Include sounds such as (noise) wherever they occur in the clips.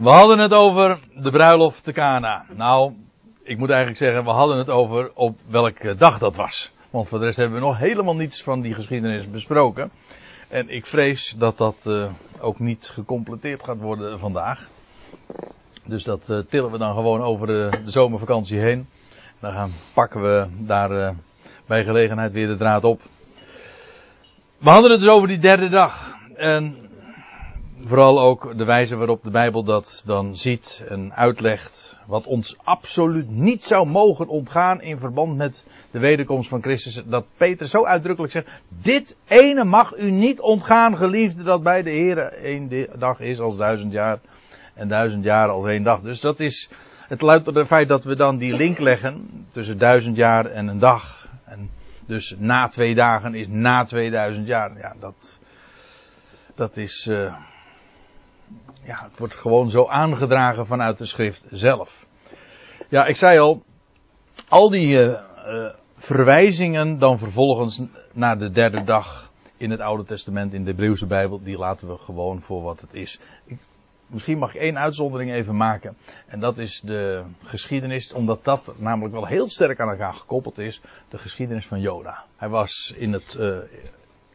We hadden het over de bruiloft te Cana. Nou, ik moet eigenlijk zeggen, we hadden het over op welke dag dat was. Want voor de rest hebben we nog helemaal niets van die geschiedenis besproken. En ik vrees dat dat uh, ook niet gecompleteerd gaat worden vandaag. Dus dat uh, tillen we dan gewoon over de, de zomervakantie heen. Dan gaan, pakken we daar uh, bij gelegenheid weer de draad op. We hadden het dus over die derde dag. En vooral ook de wijze waarop de Bijbel dat dan ziet en uitlegt. Wat ons absoluut niet zou mogen ontgaan in verband met de wederkomst van Christus. Dat Peter zo uitdrukkelijk zegt. Dit ene mag u niet ontgaan, geliefde, dat bij de Heer één dag is als duizend jaar. En duizend jaar als één dag. Dus dat is het louter feit dat we dan die link leggen tussen duizend jaar en een dag. En dus na twee dagen is na 2000 jaar. Ja, dat, dat is. Uh, ja, het wordt gewoon zo aangedragen vanuit de schrift zelf. Ja, ik zei al, al die uh, uh, verwijzingen dan vervolgens naar de derde dag in het Oude Testament, in de Hebreeuwse Bijbel, die laten we gewoon voor wat het is. Ik, misschien mag ik één uitzondering even maken. En dat is de geschiedenis, omdat dat namelijk wel heel sterk aan elkaar gekoppeld is, de geschiedenis van Jona. Hij was in, het, uh,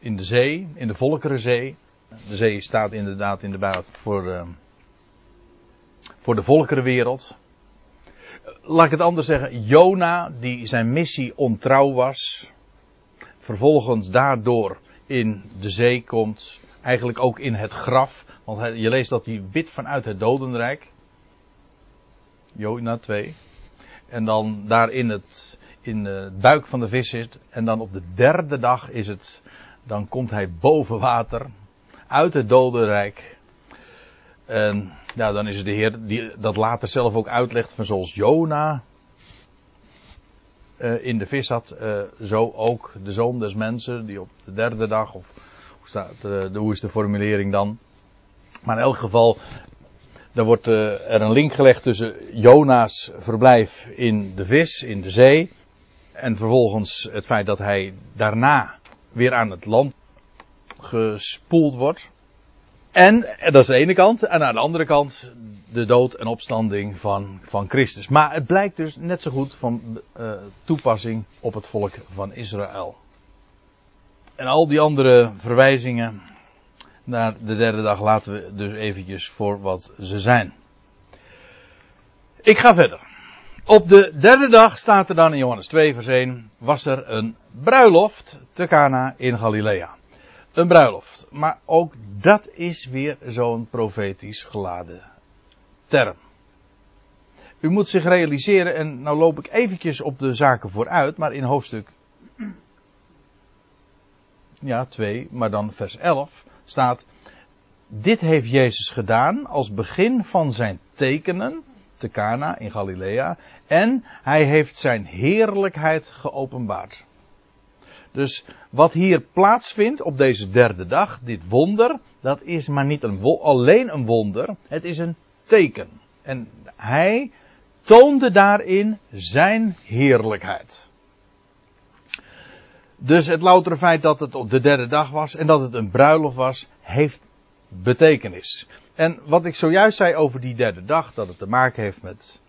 in de zee, in de Volkerenzee. De zee staat inderdaad in de Bijbel voor, uh, voor de volkerenwereld. Laat ik het anders zeggen, Jona, die zijn missie ontrouw was, vervolgens daardoor in de zee komt, eigenlijk ook in het graf, want je leest dat hij bidt vanuit het dodenrijk. Jona 2. En dan daar in het, in de buik van de vis zit. En dan op de derde dag is het, dan komt hij boven water. Uit het dodenrijk. En ja, dan is het de Heer die dat later zelf ook uitlegt van zoals Jona uh, in de vis had, uh, zo ook de zoon des mensen die op de derde dag, of hoe, staat, uh, de, hoe is de formulering dan? Maar in elk geval, dan wordt er een link gelegd tussen Jona's verblijf in de vis, in de zee, en vervolgens het feit dat hij daarna weer aan het land gespoeld wordt. En, dat is de ene kant. En aan de andere kant de dood en opstanding van, van Christus. Maar het blijkt dus net zo goed van uh, toepassing op het volk van Israël. En al die andere verwijzingen naar de derde dag laten we dus eventjes voor wat ze zijn. Ik ga verder. Op de derde dag staat er dan in Johannes 2 vers 1, was er een bruiloft te Cana in Galilea. Een bruiloft. Maar ook dat is weer zo'n profetisch geladen term. U moet zich realiseren, en nou loop ik eventjes op de zaken vooruit, maar in hoofdstuk ja, 2, maar dan vers 11 staat, dit heeft Jezus gedaan als begin van zijn tekenen te Cana in Galilea en hij heeft zijn heerlijkheid geopenbaard. Dus wat hier plaatsvindt op deze derde dag, dit wonder, dat is maar niet een, alleen een wonder, het is een teken. En hij toonde daarin zijn heerlijkheid. Dus het loutere feit dat het op de derde dag was en dat het een bruiloft was, heeft betekenis. En wat ik zojuist zei over die derde dag, dat het te maken heeft met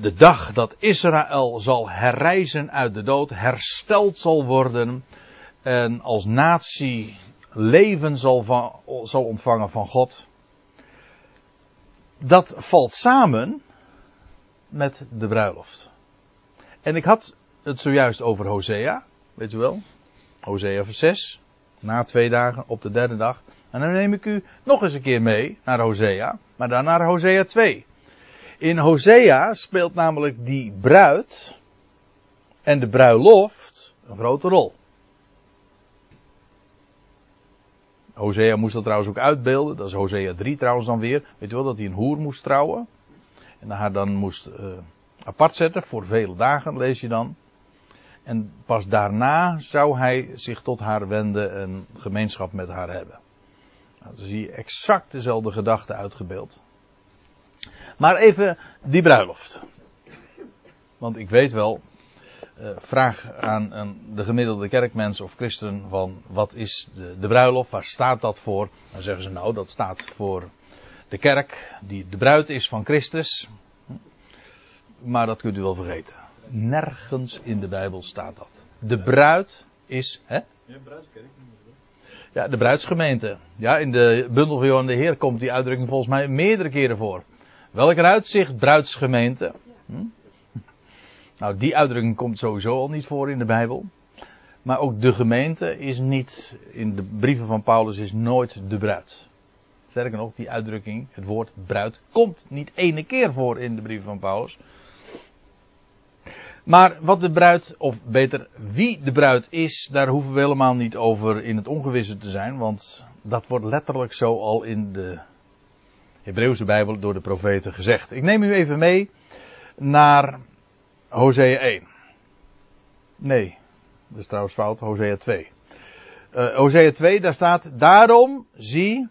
de dag dat Israël zal herrijzen uit de dood, hersteld zal worden en als natie leven zal, zal ontvangen van God. Dat valt samen met de bruiloft. En ik had het zojuist over Hosea, weet u wel? Hosea vers 6, na twee dagen op de derde dag. En dan neem ik u nog eens een keer mee naar Hosea, maar dan naar Hosea 2. In Hosea speelt namelijk die bruid en de bruiloft een grote rol. Hosea moest dat trouwens ook uitbeelden. Dat is Hosea 3 trouwens dan weer. Weet je wel dat hij een hoer moest trouwen. En haar dan moest uh, apart zetten voor vele dagen, lees je dan. En pas daarna zou hij zich tot haar wenden en gemeenschap met haar hebben. Nou, dan zie je exact dezelfde gedachte uitgebeeld. Maar even die bruiloft. Want ik weet wel, uh, vraag aan, aan, de gemiddelde kerkmens of christen van wat is de, de, bruiloft, waar staat dat voor? Dan zeggen ze nou dat staat voor de kerk, die de bruid is van Christus. Maar dat kunt u wel vergeten. Nergens in de Bijbel staat dat. De bruid is. Hè? Ja, bruidskerk. Ja, de bruidsgemeente. Ja, in de bundel van Johan de Heer komt die uitdrukking volgens mij meerdere keren voor. Welk uitzicht bruidsgemeente? Hm? (laughs) Nou, die uitdrukking komt sowieso al niet voor in de Bijbel. Maar ook de gemeente is niet, in de brieven van Paulus is nooit de bruid. Sterker nog, die uitdrukking, het woord bruid, komt niet ene keer voor in de brieven van Paulus. Maar wat de bruid, of beter wie de bruid is, daar hoeven we helemaal niet over in het ongewisse te zijn, want dat wordt letterlijk zo al in de Hebreeuwse Bijbel door de profeten gezegd. Ik neem u even mee naar Hosea 1. Nee, dat is trouwens fout, Hosea 2. Uh, Hosea 2, daar staat, daarom zie,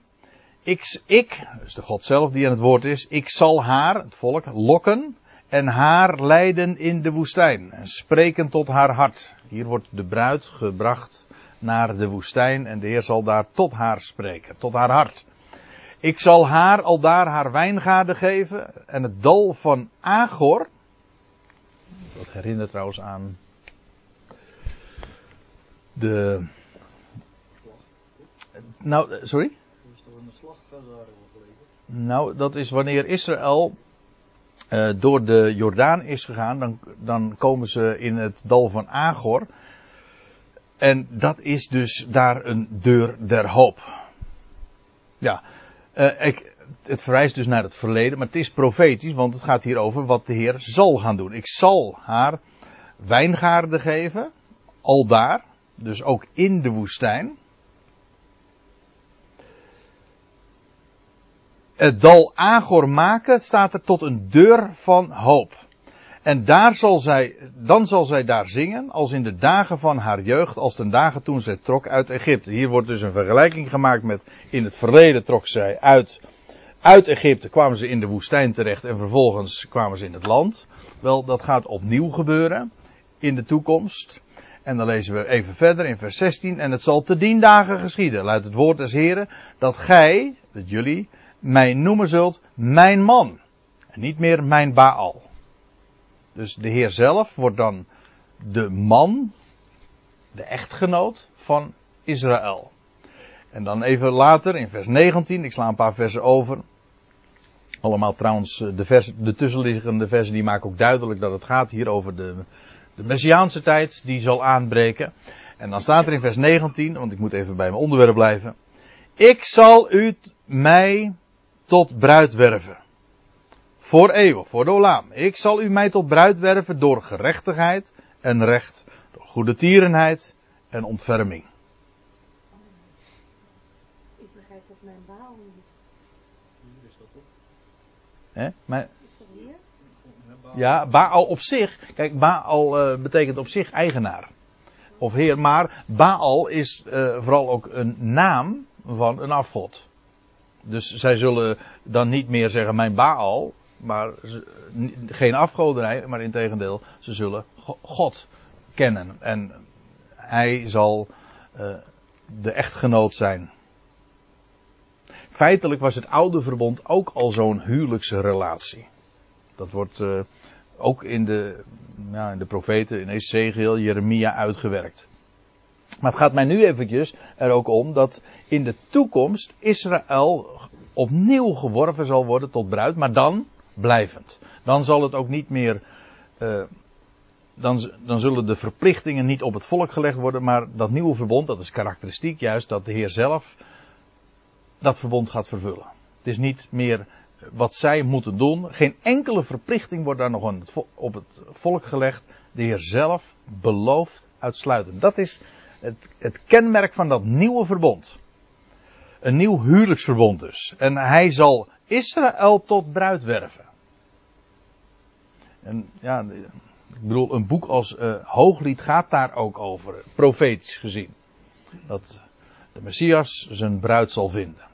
ik, ik, dus de God zelf die aan het woord is, ik zal haar, het volk, lokken en haar leiden in de woestijn en spreken tot haar hart. Hier wordt de bruid gebracht naar de woestijn en de Heer zal daar tot haar spreken, tot haar hart. Ik zal haar al daar haar wijngaarden geven en het dal van Agor. Dat herinnert trouwens aan de. Nou, sorry? Nou, dat is wanneer Israël uh, door de Jordaan is gegaan, dan, dan komen ze in het dal van Agor. En dat is dus daar een deur der hoop. Ja, uh, ik, het verwijst dus naar het verleden, maar het is profetisch, want het gaat hier over wat de Heer zal gaan doen. Ik zal haar wijngaarden geven, al daar, dus ook in de woestijn. het dal Agor maken, staat er tot een deur van hoop. En daar zal zij, dan zal zij daar zingen, als in de dagen van haar jeugd, als de dagen toen zij trok uit Egypte. Hier wordt dus een vergelijking gemaakt met, in het verleden trok zij uit, uit Egypte, kwamen ze in de woestijn terecht en vervolgens kwamen ze in het land. Wel, dat gaat opnieuw gebeuren, in de toekomst. En dan lezen we even verder in vers 16, en het zal te dien dagen geschieden, luidt het woord des Heren, dat gij, dat jullie, mij noemen zult mijn man. En niet meer mijn Baal. Dus de Heer zelf wordt dan de man, de echtgenoot van Israël. En dan even later in vers 19, ik sla een paar versen over. Allemaal trouwens, eh, de, vers, de tussenliggende versen die maken ook duidelijk dat het gaat hier over de, de Messiaanse tijd die zal aanbreken. En dan staat er in vers 19, want ik moet even bij mijn onderwerp blijven. Ik zal u mij tot bruid werven. Voor eeuwig, voor de olam. Ik zal u mij tot bruid werven door gerechtigheid en recht, door goede tierenheid en ontferming. Ik begrijp dat mijn baal niet. Hier is dat toch? Hè? Mijn... Ja, Baal op zich. Kijk, Baal uh, betekent op zich eigenaar. Of heer, maar Baal is uh, vooral ook een naam van een afgod. Dus zij zullen dan niet meer zeggen mijn Baal, maar geen afgoderij, maar in tegendeel, ze zullen God kennen. En hij zal uh, de echtgenoot zijn. Feitelijk was het oude verbond ook al zo'n huwelijksrelatie. Dat wordt uh, ook in de, ja, in de profeten, in Ezekiel, Jeremia uitgewerkt. Maar het gaat mij nu eventjes er ook om dat in de toekomst Israël opnieuw geworven zal worden tot bruid, maar dan blijvend. Dan zal het ook niet meer, uh, dan, dan zullen de verplichtingen niet op het volk gelegd worden, maar dat nieuwe verbond, dat is karakteristiek juist dat de Heer zelf dat verbond gaat vervullen. Het is niet meer wat zij moeten doen. Geen enkele verplichting wordt daar nog op het volk gelegd. De Heer zelf belooft uitsluitend. Dat is het, het kenmerk van dat nieuwe verbond. Een nieuw huwelijksverbond dus. En hij zal Israël tot bruid werven. En ja, ik bedoel, een boek als uh, Hooglied gaat daar ook over, profetisch gezien. Dat de Messias zijn bruid zal vinden.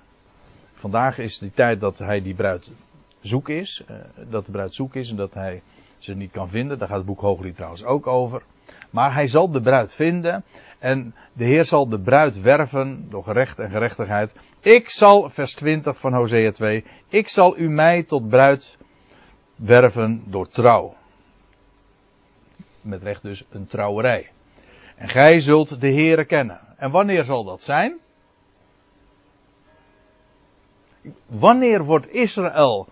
Vandaag is die tijd dat hij die bruid zoek is, uh, dat de bruid zoek is en dat hij ze niet kan vinden. Daar gaat het boek Hooglied trouwens ook over. Maar hij zal de bruid vinden. En de Heer zal de bruid werven door gerecht en gerechtigheid. Ik zal, vers 20 van Hosea 2. Ik zal u mij tot bruid werven door trouw. Met recht dus een trouwerij. En gij zult de Heere kennen. En wanneer zal dat zijn? Wanneer wordt Israël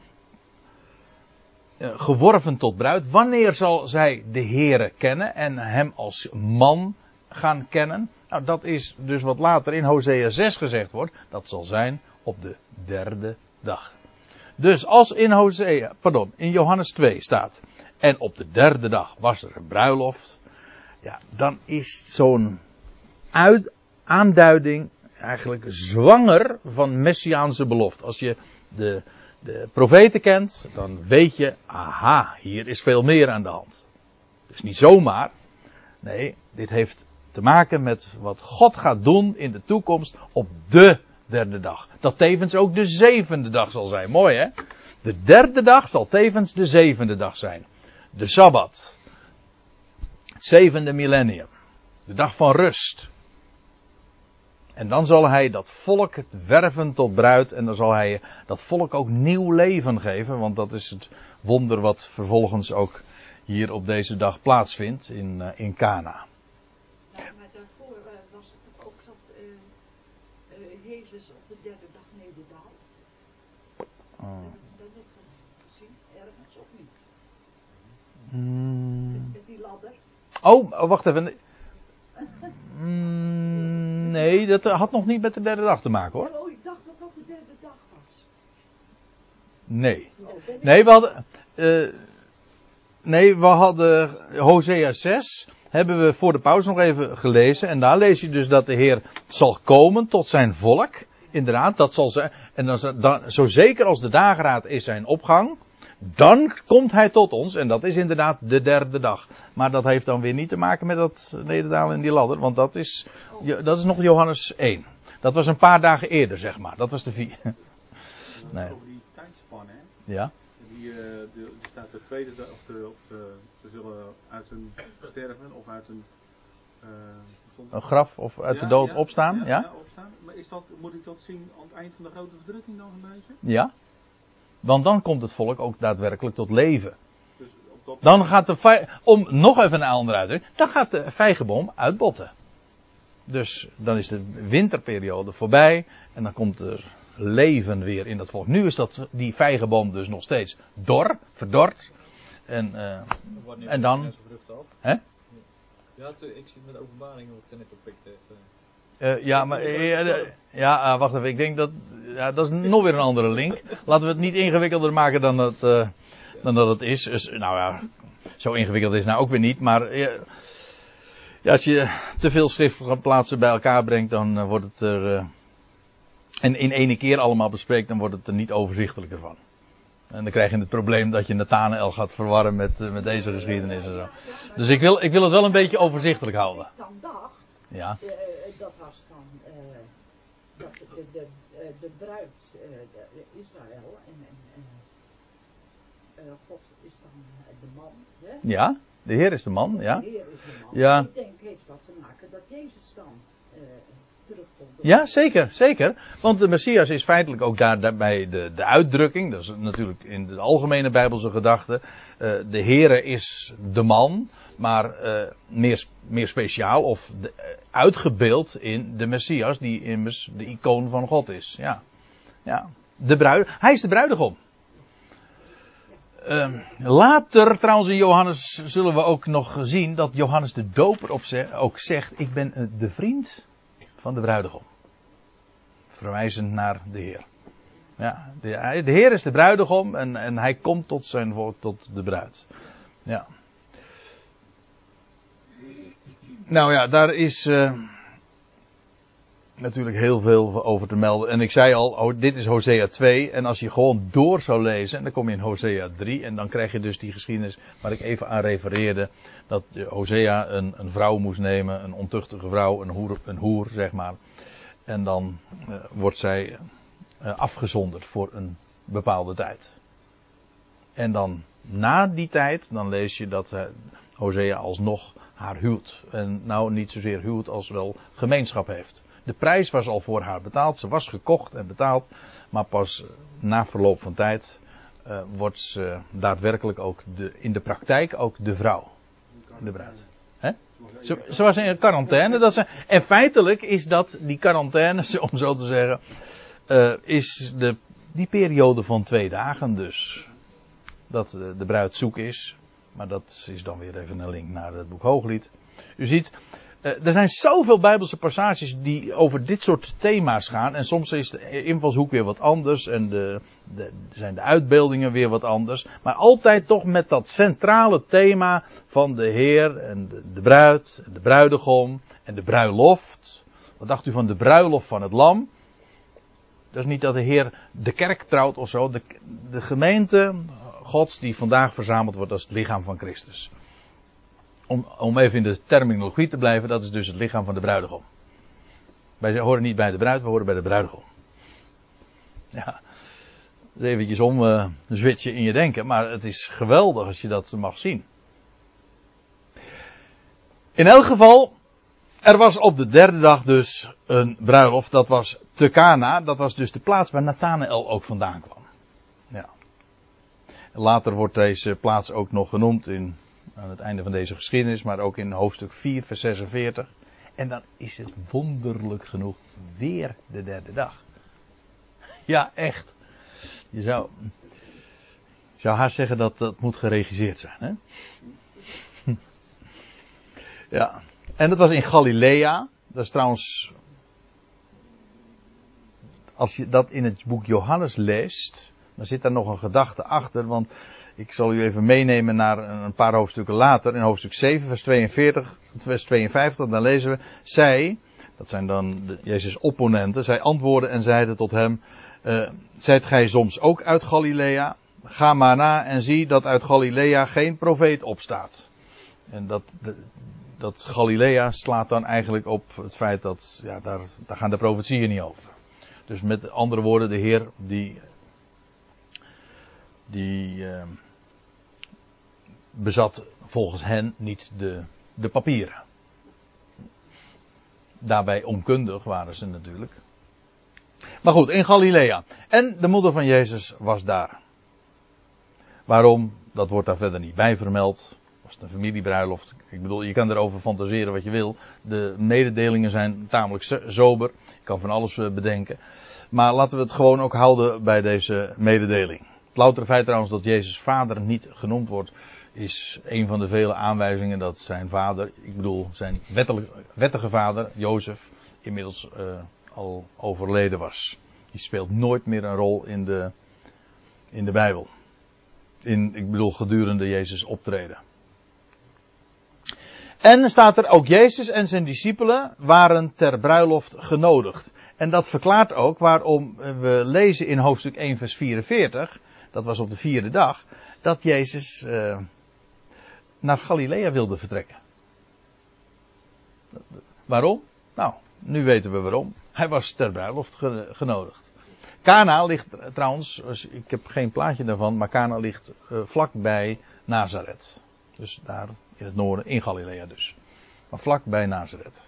eh, geworven tot bruid? Wanneer zal zij de Heere kennen en hem als man gaan kennen? Nou, dat is dus wat later in Hosea 6 gezegd wordt. Dat zal zijn op de derde dag. Dus als in Hosea, pardon, in Johannes 2 staat. En op de derde dag was er een bruiloft. Ja, dan is zo'n aanduiding eigenlijk zwanger van messiaanse belofte. Als je de, de profeten kent, dan weet je, aha, hier is veel meer aan de hand. Dus niet zomaar. Nee, dit heeft te maken met wat God gaat doen in de toekomst op de derde dag. Dat tevens ook de zevende dag zal zijn. Mooi hè? De derde dag zal tevens de zevende dag zijn. De Sabbat. Het zevende millennium. De dag van rust. En dan zal hij dat volk het werven tot bruid. En dan zal hij dat volk ook nieuw leven geven. Want dat is het wonder wat vervolgens ook hier op deze dag plaatsvindt in, uh, in Cana. Ja, maar daarvoor uh, was het ook dat Jezus op de derde dag nederdaalt. Oh. Dat heb ik gezien, ergens of niet? Mm. Met die ladder. Oh, oh, wacht even. Mm, nee, dat had nog niet met de derde dag te maken hoor. Oh, ik dacht dat dat de derde dag was. Nee. Oh, Nee, we hadden. eh, nee, we hadden Hosea 6. Hebben we voor de pauze nog even gelezen. En daar lees je dus dat de Heer zal komen tot zijn volk. Inderdaad, dat zal zijn. En dan, zo zeker als de dageraad is zijn opgang. Dan komt hij tot ons. En dat is inderdaad de derde dag. Maar dat heeft dan weer niet te maken met dat nederdalen in die ladder. Want dat is, dat is nog Johannes 1. Dat was een paar dagen eerder, zeg maar. Dat was de vier. (laughs) Nee. Over die. Ja. Die, eh, de, er staat de tweede of, de, of de, ze zullen uit een sterven of uit een... eh? Een graf of uit de Ja, dood ja, opstaan. Ja. opstaan. Maar is dat, moet ik dat zien aan het eind van de grote verdrukking nog een beetje? Ja. Want dan komt het volk ook daadwerkelijk tot leven. Dus op dat Dan gaat de om nog even een andere uitdrukking, dan gaat de vijgenboom uitbotten. Dus dan is de winterperiode voorbij en dan komt er leven weer in dat volk. Nu is dat, die vijgenboom dus nog steeds dor, verdord. En, eh, En dan? Hè? Ja, te- ik zit met openbaringen wat ik er net oppikt heb. eh, ja, maar eh, eh, ja, eh, wacht even, ik denk dat, ja, dat is nog weer een andere link. Laten we het niet ingewikkelder maken dan dat, eh, dan dat het is. Dus, nou ja, zo ingewikkeld is het nou ook weer niet, maar eh, ja, als je te veel schriftplaatsen bij elkaar brengt, dan eh, wordt het er. Eh, en in ene keer allemaal bespreekt, dan wordt het er niet overzichtelijker van. En dan krijg je het probleem dat je Nathanael gaat verwarren met, eh, met deze geschiedenis en zo. Dus ik wil, ik wil het wel een beetje overzichtelijk houden. Ik dan dacht, Ja. eh, dat was dan eh, dat de, de, de, eh, de bruid eh, Israël en, en, eh, God is dan eh, de man, hè? Ja, de Heer is de man, ja. De Heer is de man. Ja. Ik denk heeft wat te maken dat Jezus dan eh. Ja, zeker, zeker. Want de Messias is feitelijk ook daar, daarbij de, de uitdrukking, dat is natuurlijk in de algemene Bijbelse gedachte. eh, de Heere is de man, maar eh, meer, meer speciaal of eh, uitgebeeld in de Messias, die immers de icoon van God is. Ja, ja. De bruid, hij is de bruidegom. Ehm, later trouwens in Johannes zullen we ook nog zien dat Johannes de Doper op ook zegt, ik ben de vriend van de bruidegom. Verwijzend naar de Heer. Ja, de, de Heer is de bruidegom en, en hij komt tot zijn woord, tot de bruid. Ja. Nou ja, daar is eh, natuurlijk heel veel over te melden. En ik zei al, oh, dit is Hosea 2. En als je gewoon door zou lezen, en dan kom je in Hosea 3. En dan krijg je dus die geschiedenis waar ik even aan refereerde. Dat eh, Hosea een, een vrouw moest nemen, een ontuchtige vrouw, een hoer, een hoer zeg maar. En dan eh, wordt zij eh, afgezonderd voor een bepaalde tijd. En dan na die tijd, dan lees je dat Hosea alsnog haar huwt. En nou niet zozeer huwt als wel gemeenschap heeft. De prijs was al voor haar betaald. Ze was gekocht en betaald. Maar pas na verloop van tijd uh, wordt ze daadwerkelijk ook de, in de praktijk ook de vrouw. De bruid. He? Ze, ze, was in quarantaine. Dat ze, en feitelijk is dat die quarantaine, (laughs) om zo te zeggen, uh, is de, die periode van twee dagen dus. Dat de, de bruid zoek is. Maar dat is dan weer even een link naar het boek Hooglied. U ziet, er zijn zoveel Bijbelse passages die over dit soort thema's gaan. En soms is de invalshoek weer wat anders. En de, zijn de uitbeeldingen weer wat anders. Maar altijd toch met dat centrale thema van de Heer en de, de bruid en de bruidegom en de bruiloft. Wat dacht u van de bruiloft van het Lam? Dat is niet dat de Heer de kerk trouwt of zo. De, de gemeente Gods die vandaag verzameld wordt als het lichaam van Christus. Om, om even in de terminologie te blijven, dat is dus het lichaam van de bruidegom. Wij horen niet bij de bruid, we horen bij de bruidegom. Ja, eventjes om uh, in je denken, maar het is geweldig als je dat mag zien. In elk geval, er was op de derde dag dus een bruiloft, dat was te Cana, dat was dus de plaats waar Nathanael ook vandaan kwam. Later wordt deze plaats ook nog genoemd in, aan het einde van deze geschiedenis, maar ook in hoofdstuk 4, vers 46. En dan is het wonderlijk genoeg weer de derde dag. Ja, echt. Je zou, zou haast zeggen dat dat moet geregisseerd zijn. Hè? (laughs) Ja. En dat was in Galilea. Dat is trouwens. Als je dat in het boek Johannes leest. Dan zit daar nog een gedachte achter. Want ik zal u even meenemen naar een paar hoofdstukken later. In hoofdstuk 7, vers 42, vers 52. Dan lezen we. Zij. Dat zijn dan de Jezus' opponenten. Zij antwoorden en zeiden tot hem. Uh, zijt gij soms ook uit Galilea? Ga maar na en zie dat uit Galilea geen profeet opstaat. En dat, dat Galilea slaat dan eigenlijk op het feit dat, ja, daar, daar gaan de profetieën niet over. Dus met andere woorden, de Heer die, die uh, bezat volgens hen niet de, de papieren. Daarbij onkundig waren ze natuurlijk. Maar goed, in Galilea. En de moeder van Jezus was daar. Waarom? Dat wordt daar verder niet bij vermeld. Was het een familiebruiloft? Ik bedoel, je kan erover fantaseren wat je wil. De mededelingen zijn tamelijk sober. Je kan van alles eh, bedenken. Maar laten we het gewoon ook houden bij deze mededeling. Het loutere feit trouwens dat Jezus vader niet genoemd wordt, is een van de vele aanwijzingen dat zijn vader, ik bedoel zijn wettige vader, Jozef, inmiddels uh, al overleden was. Die speelt nooit meer een rol in de, in de Bijbel. In, ik bedoel gedurende Jezus optreden. En staat er ook Jezus en zijn discipelen waren ter bruiloft genodigd. En dat verklaart ook waarom we lezen in hoofdstuk 1 vers 44, dat was op de vierde dag, dat Jezus uh, naar Galilea wilde vertrekken. Waarom? Nou, nu weten we waarom. Hij was ter bruiloft genodigd. Kana ligt trouwens, ik heb geen plaatje daarvan, maar Kana ligt uh, vlak bij Nazareth. Dus daar in het noorden, in Galilea dus. Maar vlak bij Nazareth.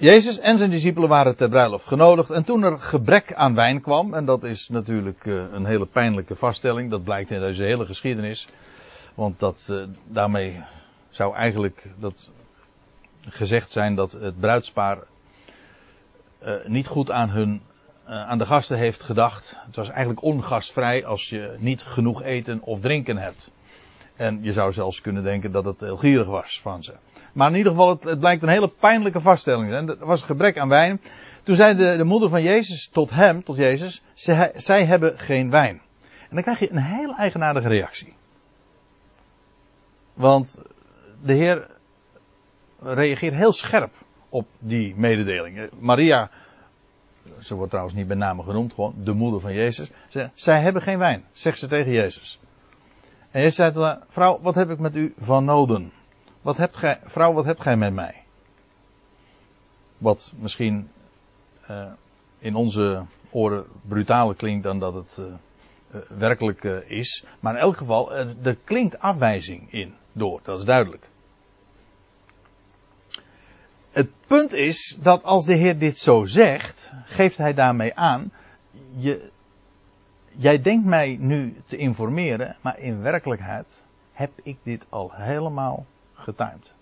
Jezus en zijn discipelen waren ter bruiloft genodigd. En toen er gebrek aan wijn kwam, en dat is natuurlijk uh, een hele pijnlijke vaststelling, dat blijkt in deze hele geschiedenis. Want dat, uh, daarmee zou eigenlijk dat gezegd zijn dat het bruidspaar uh, niet goed aan hun aan de gasten heeft gedacht. Het was eigenlijk ongastvrij als je niet genoeg eten of drinken hebt. En je zou zelfs kunnen denken dat het heel gierig was van ze. Maar in ieder geval, het, blijkt een hele pijnlijke vaststelling. En er was gebrek aan wijn. Toen zei de, de moeder van Jezus tot hem, tot Jezus, zij, hebben geen wijn. En dan krijg je een hele eigenaardige reactie. Want de Heer reageert heel scherp op die mededeling. Maria, ze wordt trouwens niet bij name genoemd, gewoon de moeder van Jezus. Zij hebben geen wijn, zegt ze tegen Jezus. En Jezus zei vrouw, wat heb ik met u van noden? Wat hebt gij, vrouw, wat hebt gij met mij? Wat misschien uh, in onze oren brutaler klinkt dan dat het uh, eh, werkelijk eh, is. Maar in elk geval, eh, er klinkt afwijzing in door, dat is duidelijk. Het punt is dat als de Heer dit zo zegt, geeft hij daarmee aan, je, jij denkt mij nu te informeren, maar in werkelijkheid heb ik dit al helemaal getimed.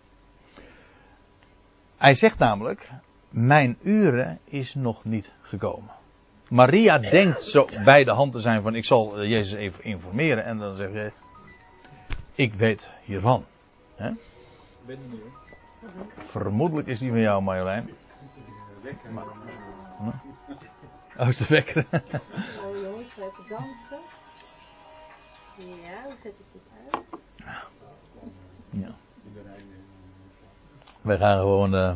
Hij zegt namelijk, mijn uren is nog niet gekomen. Maria denkt zo bij de hand te zijn van ik zal eh, Jezus even informeren en dan zeg je, ik weet hiervan. Er. Vermoedelijk is die van jou Marjolein. Wekker. Maar- Oh, is de wekker. Oh jongens, we hebben dansen. Ja, hoe zet ik dit uit? ja. Wij gaan gewoon eh,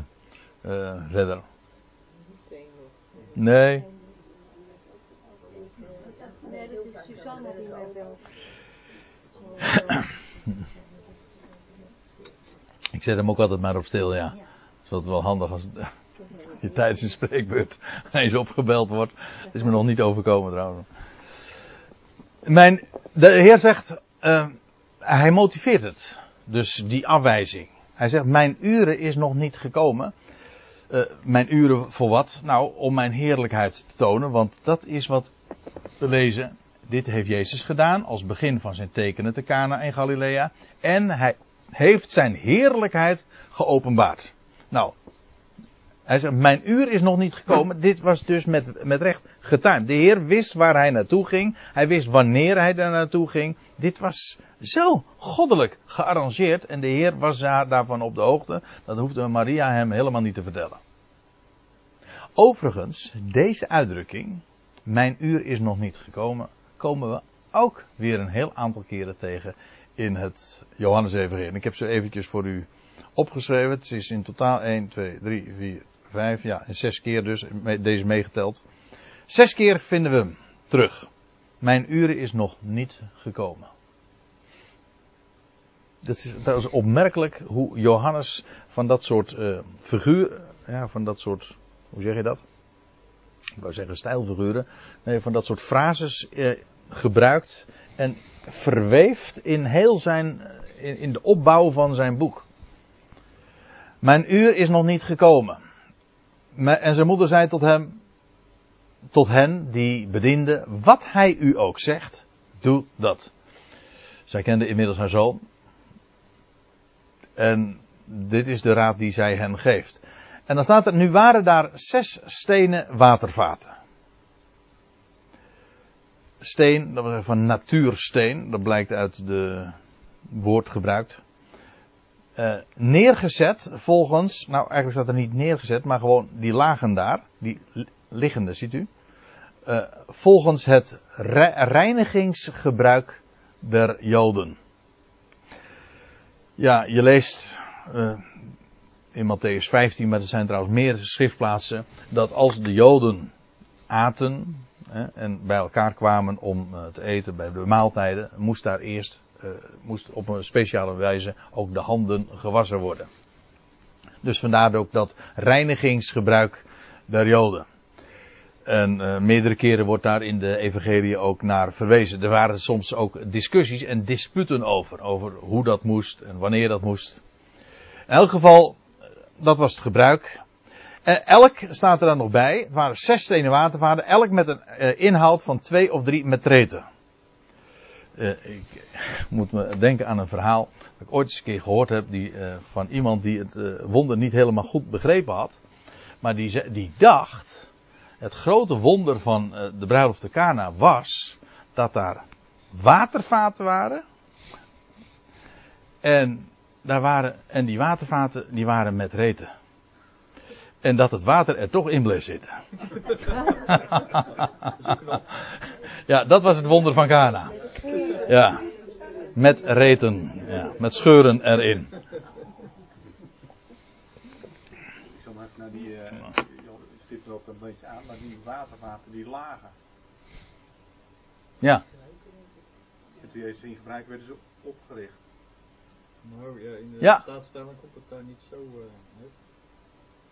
eh, verder. Nee, Nee, dit is Suzanne die mij belt. ik zet hem ook altijd maar op stil, ja. Dat is wel handig als het, je tijdens een spreekbeurt (laughs) eens opgebeld wordt. Dat is me nog niet overkomen trouwens. Mijn, de Heer zegt, eh, hij motiveert het. Dus die afwijzing. Hij zegt, mijn uren is nog niet gekomen. Eh, mijn uren voor wat? Nou, om mijn heerlijkheid te tonen. Want dat is wat we lezen. Dit heeft Jezus gedaan als begin van zijn tekenen te Cana en Galilea. En hij heeft zijn heerlijkheid geopenbaard. Nou, hij zegt, mijn uur is nog niet gekomen. Dit was dus met, met recht getimed. De Heer wist waar hij naartoe ging. Hij wist wanneer hij daar naartoe ging. Dit was zo goddelijk gearrangeerd. En de Heer was daar- daarvan op de hoogte. Dat hoefde Maria hem helemaal niet te vertellen. Overigens, deze uitdrukking, mijn uur is nog niet gekomen, komen we ook weer een heel aantal keren tegen in het Johannes-evangelie. Ik heb ze eventjes voor u opgeschreven. Het is in totaal 1, 2, 3, 4, 5, ja, zes keer dus, deze meegeteld. Zes keer vinden we hem terug. Mijn uren is nog niet gekomen. Dat is trouwens opmerkelijk hoe Johannes van dat soort eh figuur, ja, van dat soort, hoe zeg je dat? Ik wou zeggen stijlfiguren. Nee, van dat soort frases eh, gebruikt en verweeft in heel zijn, in de opbouw van zijn boek. Mijn uur is nog niet gekomen. En zijn moeder zei tot hem, tot hen die bedienden, wat hij u ook zegt, doe dat. Zij kende inmiddels haar zoon. En dit is de raad die zij hen geeft. En dan staat er, nu waren daar zes stenen watervaten. Steen, dat was van natuursteen, dat blijkt uit de woord gebruikt. Eh, neergezet volgens, nou eigenlijk staat er niet neergezet, maar gewoon die lagen daar, die li- liggende, ziet u. Eh, volgens het re- reinigingsgebruik der Joden. Ja, je leest eh, in Matthäus 15, maar er zijn trouwens meer schriftplaatsen, dat als de Joden aten en bij elkaar kwamen om te eten bij de maaltijden, moest daar eerst, eh, moest op een speciale wijze ook de handen gewassen worden. Dus vandaar ook dat reinigingsgebruik der Joden. En eh, meerdere keren wordt daar in de evangelie ook naar verwezen. Er waren soms ook discussies en disputen over. Over hoe dat moest en wanneer dat moest. In elk geval, eh, dat was het gebruik. Elk staat er dan nog bij. Het waren zes stenen watervaten. Elk met een inhoud van twee of drie metreten. Eh, ik moet me denken aan een verhaal dat ik ooit eens een keer gehoord heb die, eh, van iemand die het eh, wonder niet helemaal goed begrepen had. Maar die, die dacht, het grote wonder van de bruiloft te Cana was dat daar watervaten waren. En, daar waren, en die watervaten die waren met reten. En dat het water er toch in bleef zitten. (laughs) ja, dat was het wonder van Cana. Ja, met reten, ja, met scheuren erin. Ik zal maar even naar die, eh je stipt er ook een beetje aan, maar die watervaten die lagen. Ja, En toen Jezus in gebruik werden ze opgericht. Nou ja, in de Ja. staatsstelling komt het daar niet zo. eh, hè?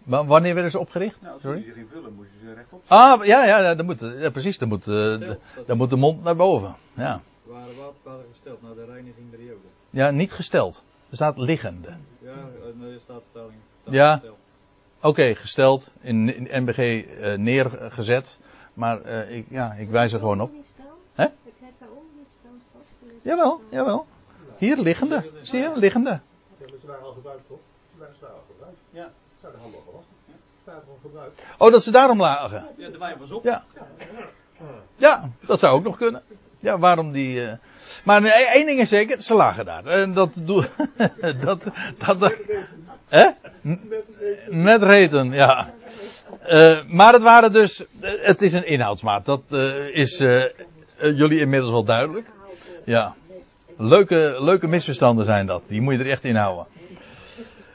Maar wanneer werden ze opgericht? Nou, Sorry? je ze ging vullen, moest je ze rechtop. Ah, ja, ja, dan moet, ja precies. Dan moet, eh, de, dan moet de mond naar boven. Ja. Waren watervaten gesteld naar de reiniging der Joden. ja, niet gesteld. Er staat liggende. Ja, eh, er staat vertaling. Ja. Oké, gesteld. In, in NBG eh, neergezet. Maar eh, ik, ja, ik wijs er gewoon op. Hè? Jawel, jawel. Hier, liggende. Zie je, liggende. Ja, maar ze waren al gebruikt, toch? Ze waren, al gebruikt. Ja. Waren gewoon gebruikt. Oh, dat ze daarom lagen. Ja, de wijn was op. Ja. Ja, dat zou ook nog kunnen. Ja, waarom die. eh, Maar één ding is zeker, ze lagen daar. En dat doe. (laughs) dat. dat hè? M- Met reten, ja. Eh, maar het waren dus. eh, het is een inhoudsmaat. Dat is jullie inmiddels wel duidelijk. Ja. Leuke, leuke misverstanden zijn dat. Die moet je er echt in houden.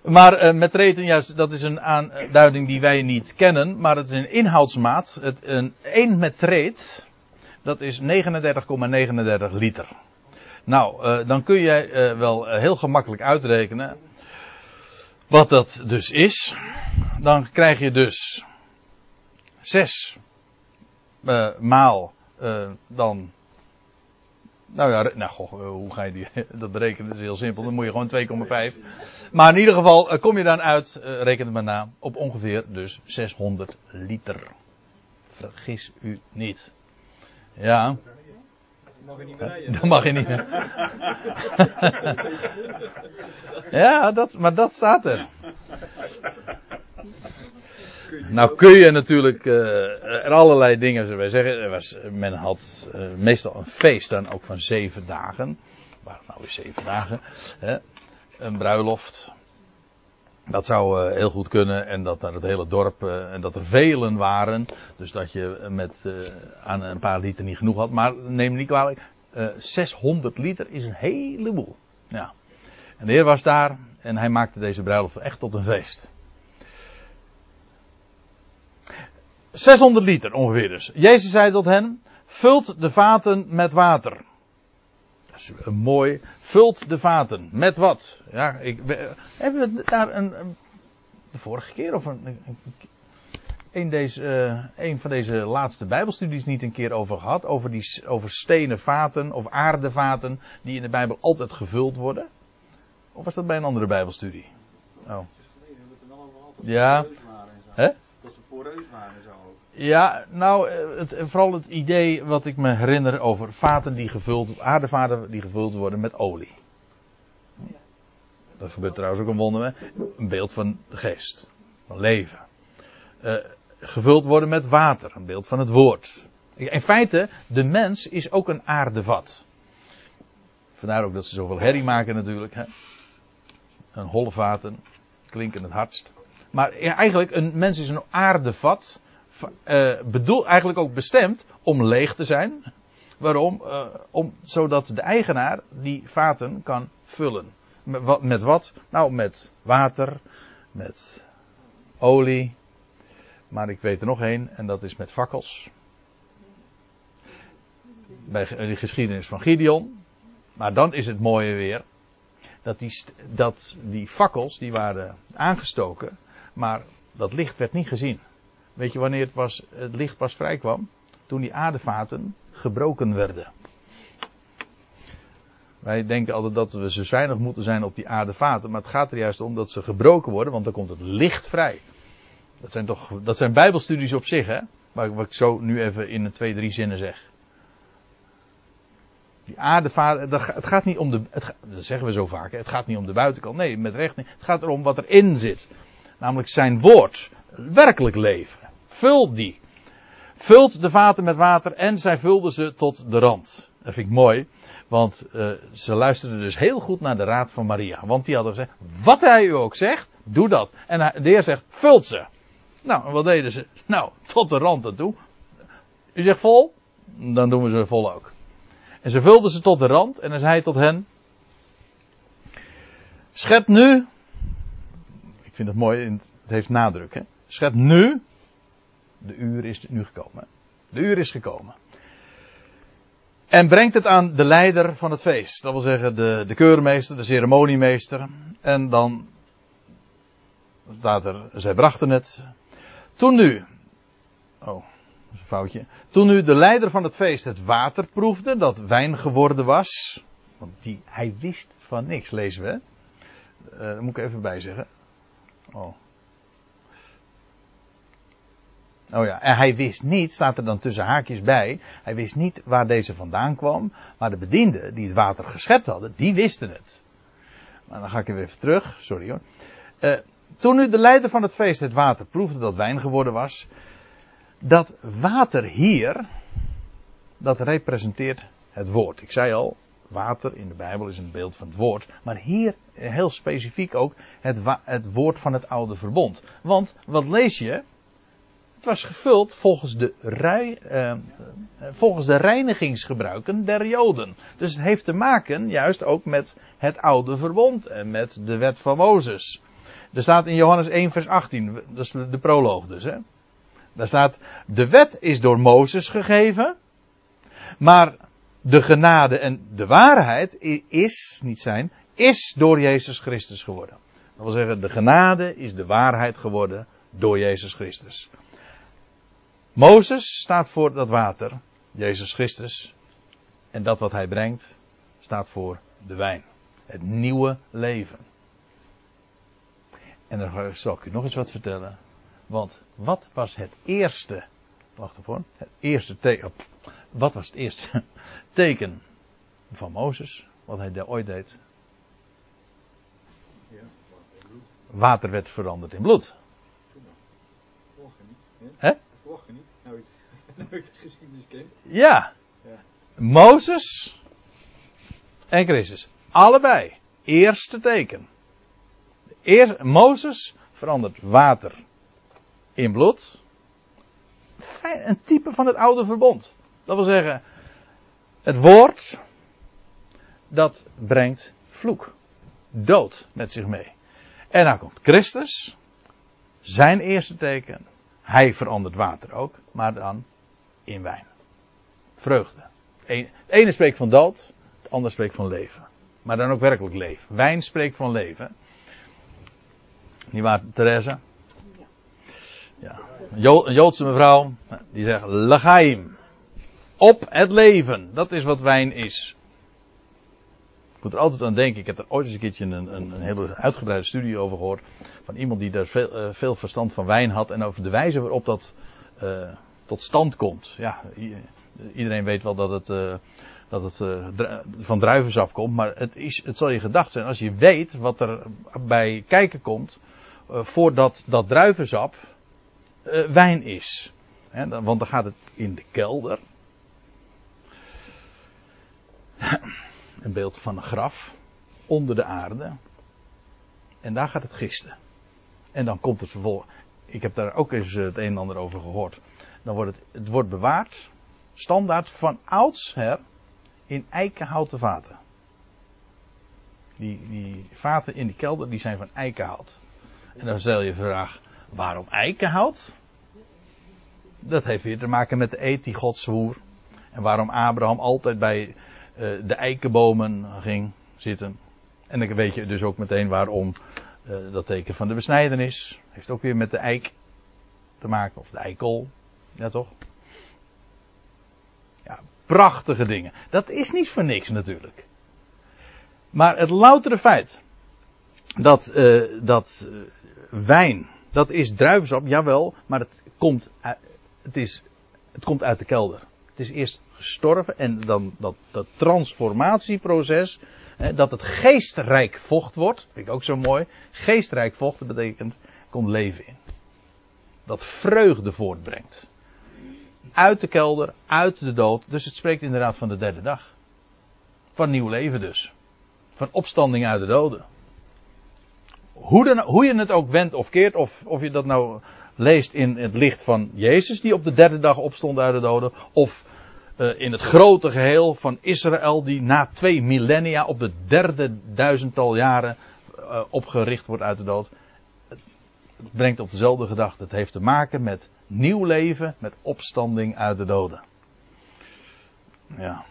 Maar met reten, juist, dat is een aanduiding die wij niet kennen. Maar het is een inhoudsmaat. Het, een 1 metreet, dat is 39,39 liter. Nou, eh, dan kun jij eh, wel eh, heel gemakkelijk uitrekenen wat dat dus is. Dan krijg je dus 6 eh, maal dan. Nou ja, nou goh, hoe ga je die, (laughs) dat berekenen? Dat is heel simpel. Dan moet je gewoon 2,5. Maar in ieder geval kom je dan uit, reken het maar na, op ongeveer dus 600 liter. Vergis u niet. Ja, Mag je niet meer rijden. dat mag je niet meer. (laughs) ja, dat, maar dat staat er. Nou kun je natuurlijk eh, er allerlei dingen zullen wij zeggen. Er was, men had eh, meestal een feest dan ook van zeven dagen. Waarom nou weer zeven dagen? Hè? Een bruiloft. Dat zou eh, heel goed kunnen. En dat naar het hele dorp. eh, en dat er velen waren. Dus dat je met eh, aan een paar liter niet genoeg had. Maar neem niet kwalijk. eh 600 liter is een heleboel. Ja. En de Heer was daar. En hij maakte deze bruiloft echt tot een feest. 600 liter ongeveer dus. Jezus zei tot hen: Vult de vaten met water. Is mooi. Vult de vaten. Met wat? Ja, ik, we- hebben we daar een, een- De vorige keer of een. een, deze, eh, een van deze laatste Bijbelstudies niet een keer over gehad? Over, die, over stenen vaten of aardevaten die in de Bijbel altijd gevuld worden? Of was dat bij een andere Bijbelstudie? Oh. Ja. Hè? Dat ze poreus waren. Ja, nou, eh, het, vooral het idee wat ik me herinner over vaten die gevuld, aardevaten die gevuld worden met olie. Dat gebeurt trouwens ook een wonder, hè? een beeld van de geest, van leven. Eh, gevuld worden met water, een beeld van het woord. In feite, de mens is ook een aardevat. Vandaar ook dat ze zoveel herrie maken natuurlijk. Hè? Een holle vaten, klinken het hardst. Maar eigenlijk, een mens is een aardevat eh bedoel, eigenlijk ook bestemd om leeg te zijn. Waarom? Eh, om, zodat de eigenaar die vaten kan vullen. Met wat, met wat? Nou, met water, met olie. Maar ik weet er nog één, en dat is met fakkels. Bij de geschiedenis van Gideon. Maar dan is het mooie weer. Dat die, dat die fakkels, die waren aangestoken. Maar dat licht werd niet gezien. Weet je wanneer het, was, het licht pas vrij kwam? Toen die aardevaten gebroken werden. Wij denken altijd dat we zuinig moeten zijn op die aardevaten. Maar het gaat er juist om dat ze gebroken worden, want dan komt het licht vrij. Dat zijn toch, dat zijn bijbelstudies op zich, hè? Wat, wat ik zo nu even in twee, drie zinnen zeg. Die aardevaten, het gaat niet om de, dat zeggen we zo vaak, hè? het gaat niet om de buitenkant. Nee, met recht niet. Het gaat erom wat erin zit. Namelijk zijn woord. Werkelijk leven. Vul die. Vult de vaten met water en zij vulden ze tot de rand. Dat vind ik mooi. Want eh, ze luisterden dus heel goed naar de raad van Maria. Want die hadden gezegd, wat hij u ook zegt, doe dat. En de heer zegt, vult ze. Nou, en wat deden ze? Nou, tot de rand ertoe. U zegt vol? Dan doen we ze vol ook. En ze vulden ze tot de rand en dan zei hij tot hen. Schep nu. Ik vind het mooi, het heeft nadruk. Hè? Schep nu. De uur is nu gekomen. De uur is gekomen. En brengt het aan de leider van het feest. Dat wil zeggen de, de keurmeester, de ceremoniemeester. En dan staat er, zij brachten het. Toen nu, oh, een foutje. Toen nu de leider van het feest het water proefde, dat wijn geworden was. Want die, hij wist van niks, lezen we. daar moet ik even bij zeggen. Oh. Oh ja, en hij wist niet, staat er dan tussen haakjes bij, hij wist niet waar deze vandaan kwam, maar de bedienden die het water geschept hadden, die wisten het. Maar dan ga ik weer even terug, sorry hoor. Eh, toen nu de leider van het feest het water proefde dat wijn geworden was, dat water hier, dat representeert het woord. Ik zei al, water in de Bijbel is een beeld van het woord, maar hier heel specifiek ook het, het woord van het oude verbond. Want wat lees je? Was gevuld volgens de, eh, volgens de reinigingsgebruiken der Joden. Dus het heeft te maken juist ook met het oude verbond en met de wet van Mozes. Er staat in Johannes 1 vers 18, dat is de proloog dus. Hè? Daar staat, de wet is door Mozes gegeven, maar de genade en de waarheid is, niet zijn, is door Jezus Christus geworden. Dat wil zeggen, de genade is de waarheid geworden door Jezus Christus. Mozes staat voor dat water, Jezus Christus. En dat wat hij brengt staat voor de wijn. Het nieuwe leven. En dan zal ik u nog eens wat vertellen. Want wat was het eerste. Wacht even. Het eerste teken. Wat was het eerste (laughs) teken van Mozes? Wat hij daar ooit deed. Water werd veranderd in bloed. Hè? Niet. Nou, ik, (laughs) nou ik de geschiedenis ken. Ja. Ja. Mozes en Christus. Allebei. Eerste teken. Eer, Mozes verandert water in bloed. Fijn, Een type van het oude verbond. Dat wil zeggen, het woord dat brengt vloek, dood met zich mee. En dan komt Christus, zijn eerste teken. Hij verandert water ook, maar dan in wijn. Vreugde. Het ene spreekt van dood, het andere spreekt van leven. Maar dan ook werkelijk leven. Wijn spreekt van leven. Niet waar, Therese? Ja. Een Jo- een Joodse mevrouw, die zegt, Lechaim. Op het leven. Dat is wat wijn is. Moet er altijd aan denken. Ik heb er ooit eens een keertje een, een, een hele uitgebreide studie over gehoord. Van iemand die daar veel, eh, veel verstand van wijn had. En over de wijze waarop dat eh, tot stand komt. Ja, iedereen weet wel dat het, eh, dat het van druivensap komt. Maar het, is, het zal je gedacht zijn als je weet wat er bij kijken komt. voordat dat druivensap wijn is. Want dan gaat het in de kelder. Een beeld van een graf. Onder de aarde. En daar gaat het gisten. En dan komt het vervolgens. Ik heb daar ook eens het een en ander over gehoord. Dan wordt het, het wordt bewaard. Standaard van oudsher. In eikenhouten vaten. Die, die vaten in die kelder die zijn van eikenhout. En dan stel je de vraag. Waarom eikenhout? Dat heeft weer te maken met de eed die God. En waarom Abraham altijd bij de eikenbomen ging zitten. En dan weet je dus ook meteen waarom eh, dat teken van de besnijdenis. Heeft ook weer met de eik te maken. Of de eikel. Ja toch? Ja, prachtige dingen. Dat is niet voor niks natuurlijk. Maar het loutere feit dat, eh, dat eh, wijn, dat is druivensap, jawel, maar het komt, het, is, het komt uit de kelder. Het is eerst gestorven en dan dat, dat transformatieproces, dat het geestrijk vocht wordt, vind ik ook zo mooi. Geestrijk vocht dat betekent, komt leven in. Dat vreugde voortbrengt. Uit de kelder, uit de dood, dus het spreekt inderdaad van de derde dag. Van nieuw leven dus. Van opstanding uit de doden hoe, dan, hoe je het ook wendt of keert, of, of je dat nou leest in het licht van Jezus, die op de derde dag opstond uit de doden, of uh, in het grote geheel van Israël, die na twee millennia op de derde duizendtal jaren uh, opgericht wordt uit de dood. Het brengt op dezelfde gedachte. Het heeft te maken met nieuw leven, met opstanding uit de doden. Ja.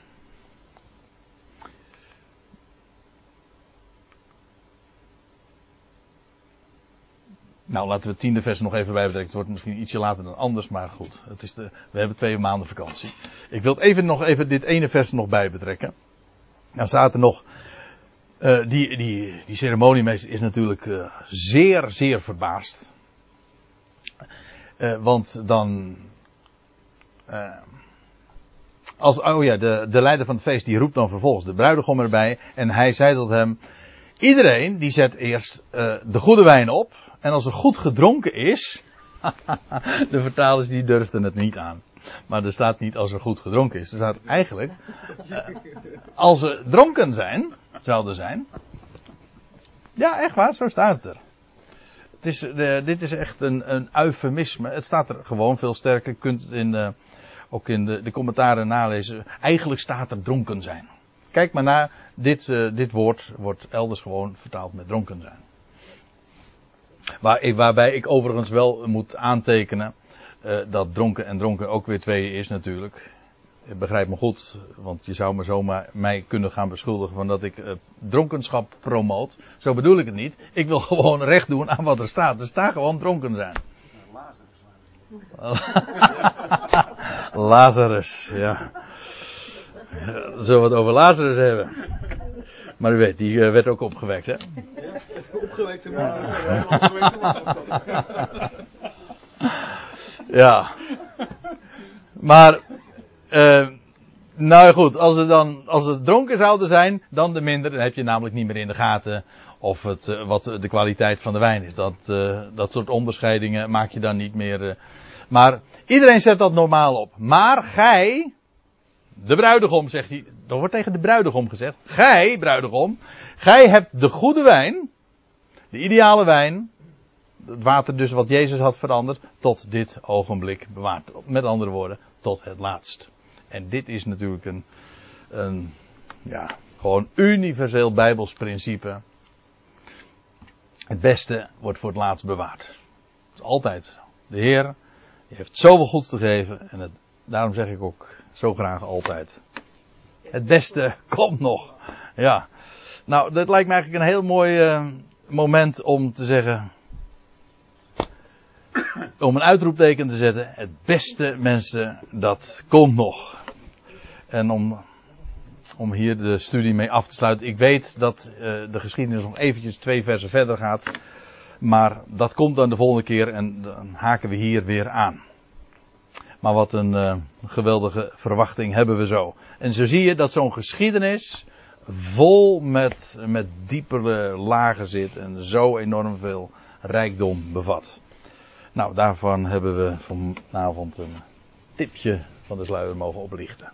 Nou, laten we het tiende vers nog even bij betrekken. Het wordt misschien ietsje later dan anders, maar goed. Het is de, we hebben twee maanden vakantie. Ik wil even nog even dit ene vers nog bij betrekken. Nou staat nog. eh, die, die, die ceremoniemeester is natuurlijk eh, zeer, zeer verbaasd. Eh, want dan. als, oh ja, de, de leider van het feest die roept dan vervolgens de bruidegom erbij. En hij zei tot hem. Iedereen die zet eerst eh, de goede wijn op. En als er goed gedronken is. (laughs) de vertalers die durfden het niet aan. Maar er staat niet als er goed gedronken is. Er staat eigenlijk. eh, als ze dronken zijn. Zouden zijn. Ja, echt waar, zo staat het er. Het is, de, dit is echt een, een eufemisme. Het staat er gewoon veel sterker. Je kunt het in de, ook in de, de commentaren nalezen. Eigenlijk staat er dronken zijn. Kijk maar naar. Dit, eh, dit woord wordt elders gewoon vertaald met dronken zijn. Waar, ik- waarbij ik overigens wel moet aantekenen. eh, dat dronken en dronken ook weer twee is natuurlijk. Ik begrijp me goed, want je zou me zomaar mij kunnen gaan beschuldigen van dat ik eh, dronkenschap promoot. Zo bedoel ik het niet. Ik wil (laughs) gewoon recht doen aan wat er staat. Er staat gewoon dronken zijn. (laughs) Lazarus, ja. Ja, (laughs) Zullen we het over Lazarus hebben? Maar u weet, die eh, werd ook opgewekt, hè? Opgewekte (laughs) Ja. Maar, eh, nou goed, als het dan, als het dronken zouden zijn, dan de minder. Dan heb je namelijk niet meer in de gaten of het, eh, wat de kwaliteit van de wijn is. Dat, dat soort onderscheidingen maak je dan niet meer. Maar iedereen zet dat normaal op. Maar gij, de bruidegom, zegt hij. Er wordt tegen de bruidegom gezegd. Gij, bruidegom, gij hebt de goede wijn, de ideale wijn, het water dus wat Jezus had veranderd, tot dit ogenblik bewaard. Met andere woorden, tot het laatst. En dit is natuurlijk een, een ja, gewoon universeel Bijbels principe. Het beste wordt voor het laatst bewaard. Dat is altijd. De Heer die heeft zoveel goeds te geven en het, daarom zeg ik ook zo graag altijd. Het beste komt nog. Ja. Nou, dat lijkt me eigenlijk een heel mooi eh, moment om te zeggen om een uitroepteken te zetten. Het beste mensen, dat komt nog. En om, om hier de studie mee af te sluiten. Ik weet dat eh, de geschiedenis nog eventjes twee versen verder gaat. Maar dat komt dan de volgende keer en dan haken we hier weer aan. Maar wat een eh, geweldige verwachting hebben we zo. En zo zie je dat zo'n geschiedenis vol met, met diepere lagen zit en zo enorm veel rijkdom bevat. Nou, daarvan hebben we vanavond een tipje van de sluier mogen oplichten.